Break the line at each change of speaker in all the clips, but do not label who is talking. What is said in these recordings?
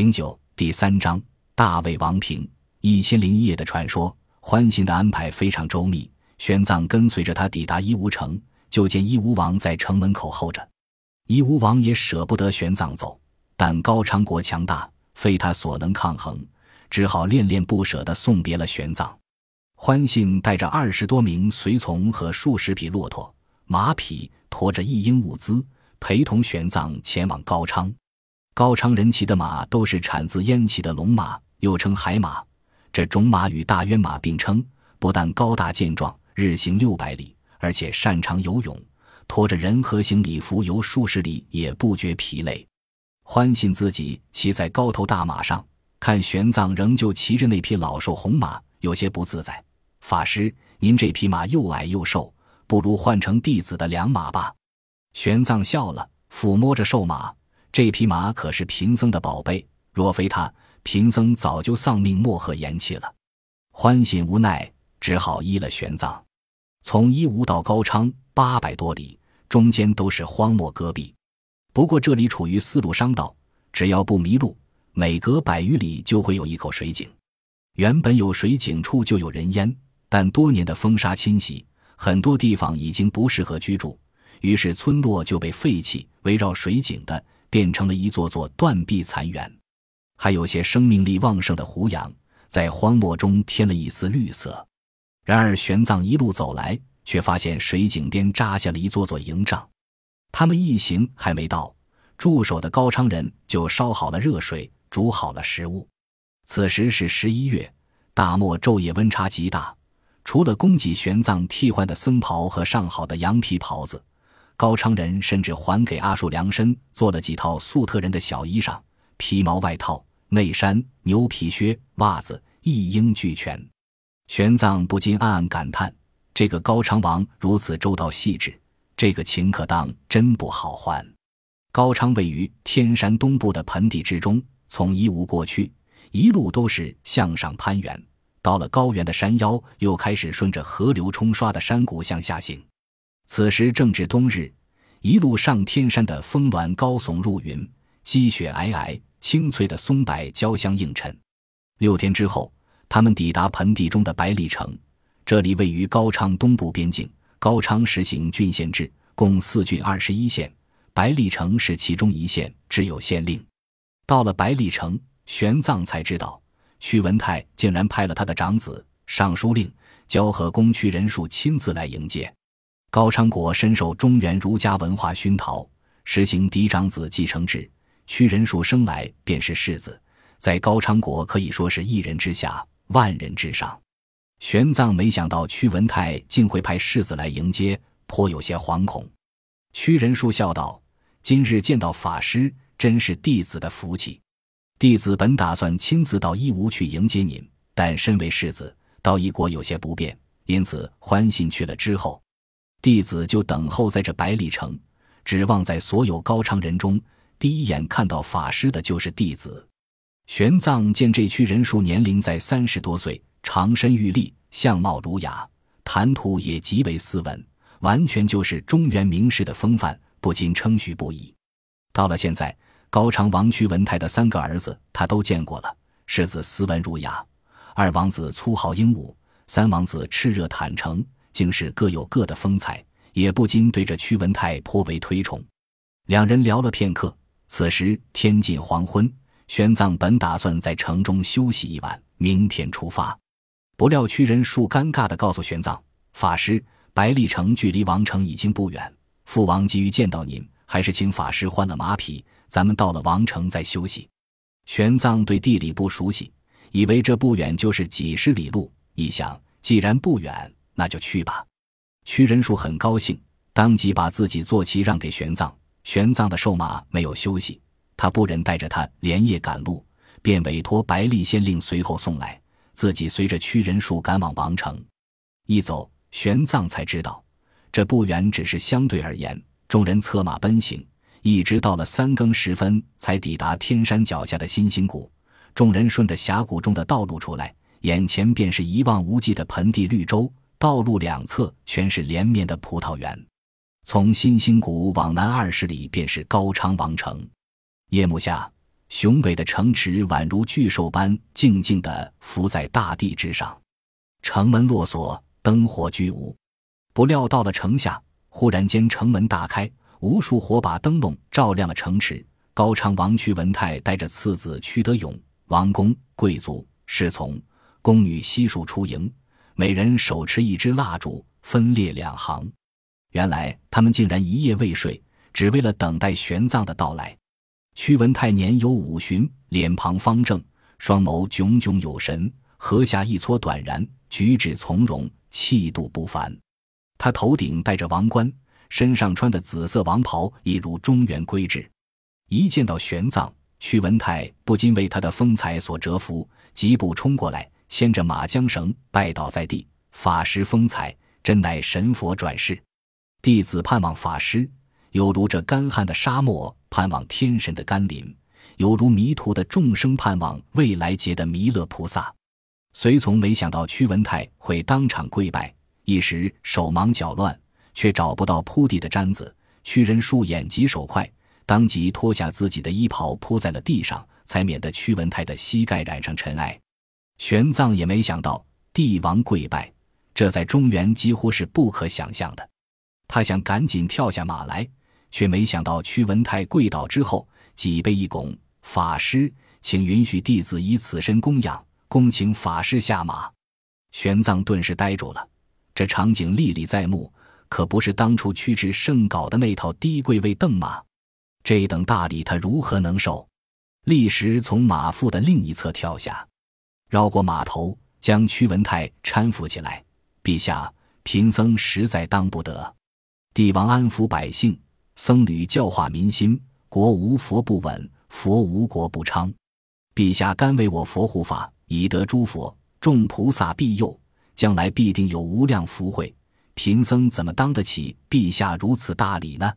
零九第三章大卫王平一千零一夜的传说。欢信的安排非常周密，玄奘跟随着他抵达伊吾城，就见伊吾王在城门口候着。伊吾王也舍不得玄奘走，但高昌国强大，非他所能抗衡，只好恋恋不舍地送别了玄奘。欢信带着二十多名随从和数十匹骆驼、马匹，驮着一应物资，陪同玄奘前往高昌。高昌人骑的马都是产自燕齐的龙马，又称海马。这种马与大渊马并称，不但高大健壮，日行六百里，而且擅长游泳，拖着人和行李浮游数十里也不觉疲累。欢信自己骑在高头大马上，看玄奘仍旧骑着那匹老瘦红马，有些不自在。法师，您这匹马又矮又瘦，不如换成弟子的良马吧。玄奘笑了，抚摸着瘦马。这匹马可是贫僧的宝贝，若非他，贫僧早就丧命莫贺延期了。欢喜无奈，只好依了玄奘。从伊吾到高昌八百多里，中间都是荒漠戈壁。不过这里处于丝路商道，只要不迷路，每隔百余里就会有一口水井。原本有水井处就有人烟，但多年的风沙侵袭，很多地方已经不适合居住，于是村落就被废弃。围绕水井的。变成了一座座断壁残垣，还有些生命力旺盛的胡杨，在荒漠中添了一丝绿色。然而玄奘一路走来，却发现水井边扎下了一座座营帐。他们一行还没到，驻守的高昌人就烧好了热水，煮好了食物。此时是十一月，大漠昼夜温差极大，除了供给玄奘替换的僧袍和上好的羊皮袍子。高昌人甚至还给阿术量身做了几套粟特人的小衣裳、皮毛外套、内衫、牛皮靴、袜子，一应俱全。玄奘不禁暗暗感叹：这个高昌王如此周到细致，这个情可当真不好还。高昌位于天山东部的盆地之中，从伊吾过去，一路都是向上攀援，到了高原的山腰，又开始顺着河流冲刷的山谷向下行。此时正值冬日，一路上天山的峰峦高耸入云，积雪皑皑，青翠的松柏交相映衬。六天之后，他们抵达盆地中的百里城，这里位于高昌东部边境。高昌实行郡县制，共四郡二十一县，百里城是其中一县，只有县令。到了百里城，玄奘才知道，屈文泰竟然派了他的长子尚书令交和公屈仁术亲自来迎接。高昌国深受中原儒家文化熏陶，实行嫡长子继承制。屈仁术生来便是世子，在高昌国可以说是一人之下，万人之上。玄奘没想到屈文泰竟会派世子来迎接，颇有些惶恐。屈仁恕笑道：“今日见到法师，真是弟子的福气。弟子本打算亲自到义乌去迎接您，但身为世子，到一国有些不便，因此欢信去了之后。”弟子就等候在这百里城，指望在所有高昌人中，第一眼看到法师的就是弟子。玄奘见这区人数年龄在三十多岁，长身玉立，相貌儒雅，谈吐也极为斯文，完全就是中原名士的风范，不禁称许不已。到了现在，高昌王屈文泰的三个儿子他都见过了：世子斯文儒雅，二王子粗豪英武，三王子炽热坦诚。竟是各有各的风采，也不禁对着屈文泰颇为推崇。两人聊了片刻，此时天近黄昏，玄奘本打算在城中休息一晚，明天出发。不料屈仁术尴尬地告诉玄奘：“法师，白丽城距离王城已经不远，父王急于见到您，还是请法师换了马匹，咱们到了王城再休息。”玄奘对地理不熟悉，以为这不远就是几十里路，一想既然不远。那就去吧。屈仁术很高兴，当即把自己坐骑让给玄奘。玄奘的瘦马没有休息，他不忍带着他连夜赶路，便委托白丽县令随后送来，自己随着屈仁术赶往王城。一走，玄奘才知道，这不远只是相对而言。众人策马奔行，一直到了三更时分，才抵达天山脚下的新兴谷。众人顺着峡谷中的道路出来，眼前便是一望无际的盆地绿洲。道路两侧全是连绵的葡萄园，从新兴谷往南二十里便是高昌王城。夜幕下，雄伟的城池宛如巨兽般静静地伏在大地之上，城门落锁，灯火俱无。不料到了城下，忽然间城门大开，无数火把灯笼照亮了城池。高昌王屈文泰带着次子屈德勇、王公、贵族、侍从、宫女悉数出营，每人手持一支蜡烛，分列两行。原来他们竟然一夜未睡，只为了等待玄奘的到来。屈文泰年有五旬，脸庞方正，双眸炯炯有神，颌下一撮短髯，举止从容，气度不凡。他头顶戴着王冠，身上穿的紫色王袍一如中原规制。一见到玄奘，屈文泰不禁为他的风采所折服，疾步冲过来，牵着马缰绳，拜倒在地：“法师风采，真乃神佛转世。弟子盼望法师，犹如这干旱的沙漠。”盼望天神的甘霖，犹如迷途的众生盼望未来劫的弥勒菩萨。随从没想到屈文泰会当场跪拜，一时手忙脚乱，却找不到铺地的毡子。屈仁恕眼疾手快，当即脱下自己的衣袍铺在了地上，才免得屈文泰的膝盖染上尘埃。玄奘也没想到帝王跪拜，这在中原几乎是不可想象的。他想赶紧跳下马来。却没想到屈文泰跪倒之后，脊背一拱：“法师，请允许弟子以此身供养，恭请法师下马。”玄奘顿时呆住了。这场景历历在目，可不是当初屈指圣稿的那套低贵位凳马。这等大礼，他如何能受？立时从马腹的另一侧跳下，绕过马头，将屈文泰搀扶起来。陛下，贫僧实在当不得。帝王安抚百姓。僧侣教化民心，国无佛不稳，佛无国不昌。陛下甘为我佛护法，以得诸佛众菩萨庇佑，将来必定有无量福慧。贫僧怎么当得起陛下如此大礼呢？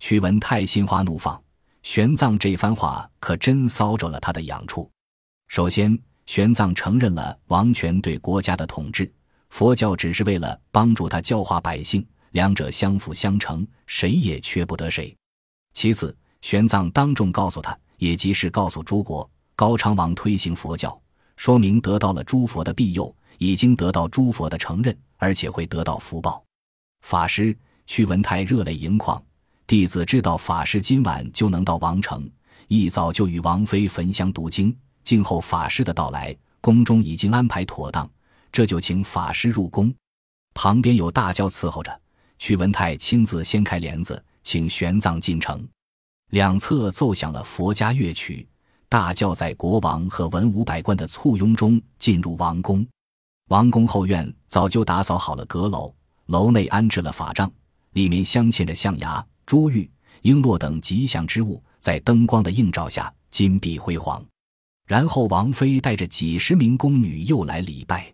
屈文泰心花怒放，玄奘这番话可真搔着了他的痒处。首先，玄奘承认了王权对国家的统治，佛教只是为了帮助他教化百姓。两者相辅相成，谁也缺不得谁。其次，玄奘当众告诉他，也即是告诉诸国，高昌王推行佛教，说明得到了诸佛的庇佑，已经得到诸佛的承认，而且会得到福报。法师屈文泰热泪盈眶，弟子知道法师今晚就能到王城，一早就与王妃焚香读经，静候法师的到来。宫中已经安排妥当，这就请法师入宫。旁边有大轿伺候着。屈文泰亲自掀开帘子，请玄奘进城。两侧奏响了佛家乐曲，大轿在国王和文武百官的簇拥中进入王宫。王宫后院早就打扫好了阁楼，楼内安置了法帐，里面镶嵌着象牙、珠玉、璎珞等吉祥之物，在灯光的映照下金碧辉煌。然后王妃带着几十名宫女又来礼拜。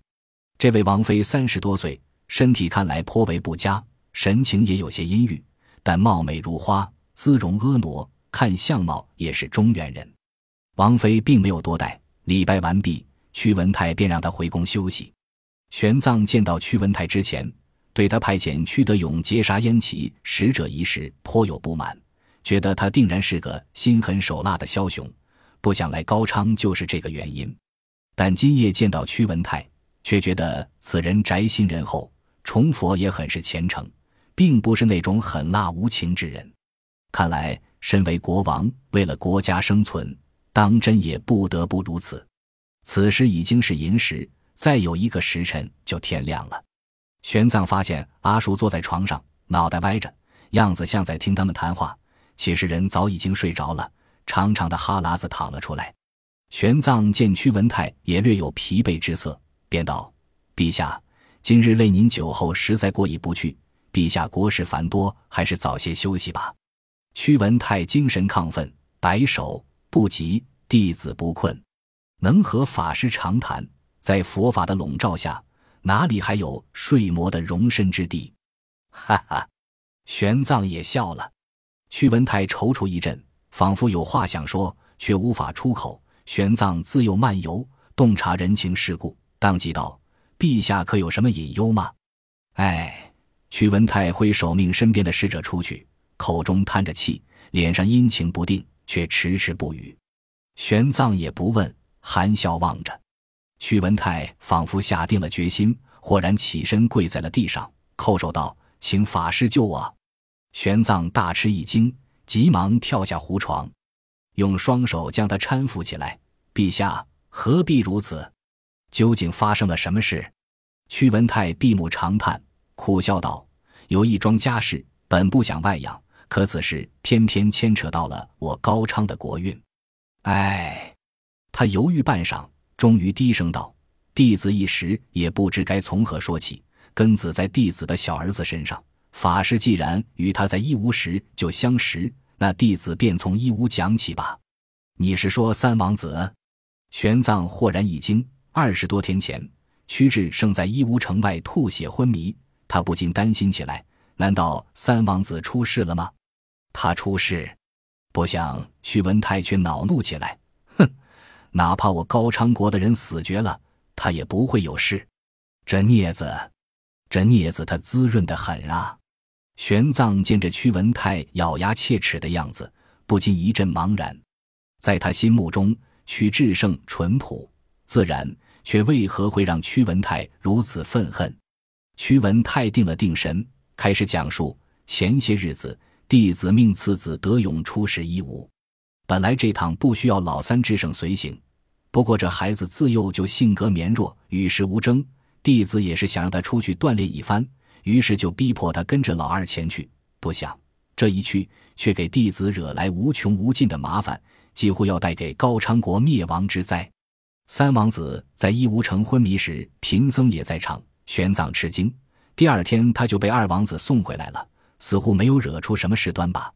这位王妃三十多岁，身体看来颇为不佳。神情也有些阴郁，但貌美如花，姿容婀娜，看相貌也是中原人。王妃并没有多待，礼拜完毕，屈文泰便让她回宫休息。玄奘见到屈文泰之前，对他派遣屈德勇截杀燕齐使者一事颇有不满，觉得他定然是个心狠手辣的枭雄，不想来高昌就是这个原因。但今夜见到屈文泰，却觉得此人宅心仁厚，崇佛也很是虔诚。并不是那种狠辣无情之人，看来身为国王，为了国家生存，当真也不得不如此。此时已经是寅时，再有一个时辰就天亮了。玄奘发现阿叔坐在床上，脑袋歪着，样子像在听他们谈话，其实人早已经睡着了，长长的哈喇子淌了出来。玄奘见屈文泰也略有疲惫之色，便道：“陛下，今日累您酒后，实在过意不去。”陛下国事繁多，还是早些休息吧。屈文泰精神亢奋，摆手不急，弟子不困，能和法师长谈。在佛法的笼罩下，哪里还有睡魔的容身之地？哈哈，玄奘也笑了。屈文泰踌躇一阵，仿佛有话想说，却无法出口。玄奘自幼漫游，洞察人情世故，当即道：“陛下可有什么隐忧吗？”哎。屈文泰挥手命身边的使者出去，口中叹着气，脸上阴晴不定，却迟迟不语。玄奘也不问，含笑望着。屈文泰仿佛下定了决心，豁然起身跪在了地上，叩首道：“请法师救我！”玄奘大吃一惊，急忙跳下胡床，用双手将他搀扶起来。陛下何必如此？究竟发生了什么事？屈文泰闭目长叹，苦笑道：“有一桩家事，本不想外扬，可此事偏偏牵扯到了我高昌的国运。唉。”他犹豫半晌。终于低声道：“弟子一时也不知该从何说起。根子在弟子的小儿子身上。法师既然与他在义乌时就相识，那弟子便从义乌讲起吧。你是说三王子？”玄奘豁然一惊。二十多天前，屈志胜在义乌城外吐血昏迷，他不禁担心起来：难道三王子出事了吗？他出事？不想徐文泰却恼怒起来。哼哪怕我高昌国的人死绝了，他也不会有事。这镊子，这镊子，他滋润的很啊！玄奘见着屈文泰咬牙切齿的样子，不禁一阵茫然。在他心目中，屈志胜淳朴自然，却为何会让屈文泰如此愤恨？屈文泰定了定神，开始讲述：前些日子，弟子命次子德勇出使义乌。本来这趟不需要老三智胜随行，不过这孩子自幼就性格绵弱，与世无争。弟子也是想让他出去锻炼一番，于是就逼迫他跟着老二前去。不想这一去，却给弟子惹来无穷无尽的麻烦，几乎要带给高昌国灭亡之灾。三王子在义乌城昏迷时，贫僧也在场。玄奘吃惊，第二天他就被二王子送回来了，似乎没有惹出什么事端吧？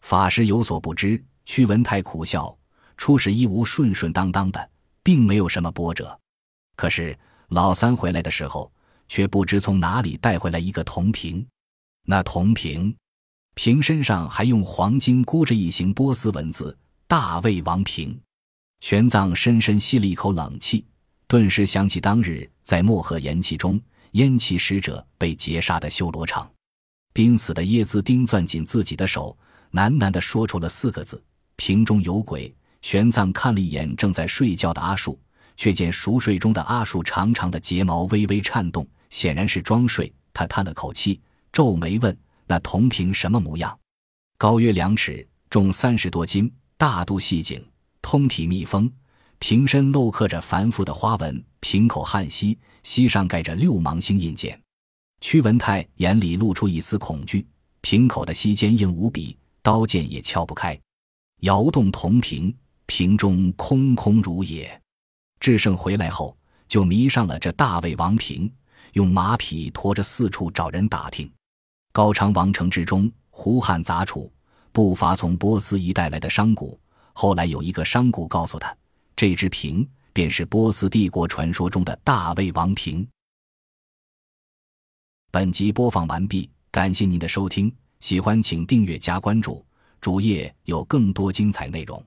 法师有所不知。屈文泰苦笑，出使义乌顺顺当当的，并没有什么波折。可是老三回来的时候，却不知从哪里带回来一个铜瓶。那铜瓶，瓶身上还用黄金箍着一行波斯文字“大魏王瓶”。玄奘深深吸了一口冷气，顿时想起当日在漠河岩气中，燕齐使者被劫杀的修罗场，濒死的耶兹丁攥紧自己的手，喃喃地说出了四个字。瓶中有鬼。玄奘看了一眼正在睡觉的阿树，却见熟睡中的阿树长长的睫毛微微颤动，显然是装睡。他叹了口气，皱眉问：“那铜瓶什么模样？”高约两尺，重三十多斤，大肚细颈，通体密封，瓶身镂刻着繁复的花纹，瓶口焊锡，锡上盖着六芒星印鉴。屈文泰眼里露出一丝恐惧，瓶口的锡坚硬无比，刀剑也敲不开。摇动铜瓶，瓶中空空如也。智胜回来后，就迷上了这大魏王瓶，用马匹驮着四处找人打听。高昌王城之中，胡汉杂处，不乏从波斯一带来的商贾。后来有一个商贾告诉他，这只瓶便是波斯帝国传说中的大魏王瓶。本集播放完毕，感谢您的收听，喜欢请订阅加关注。主页有更多精彩内容。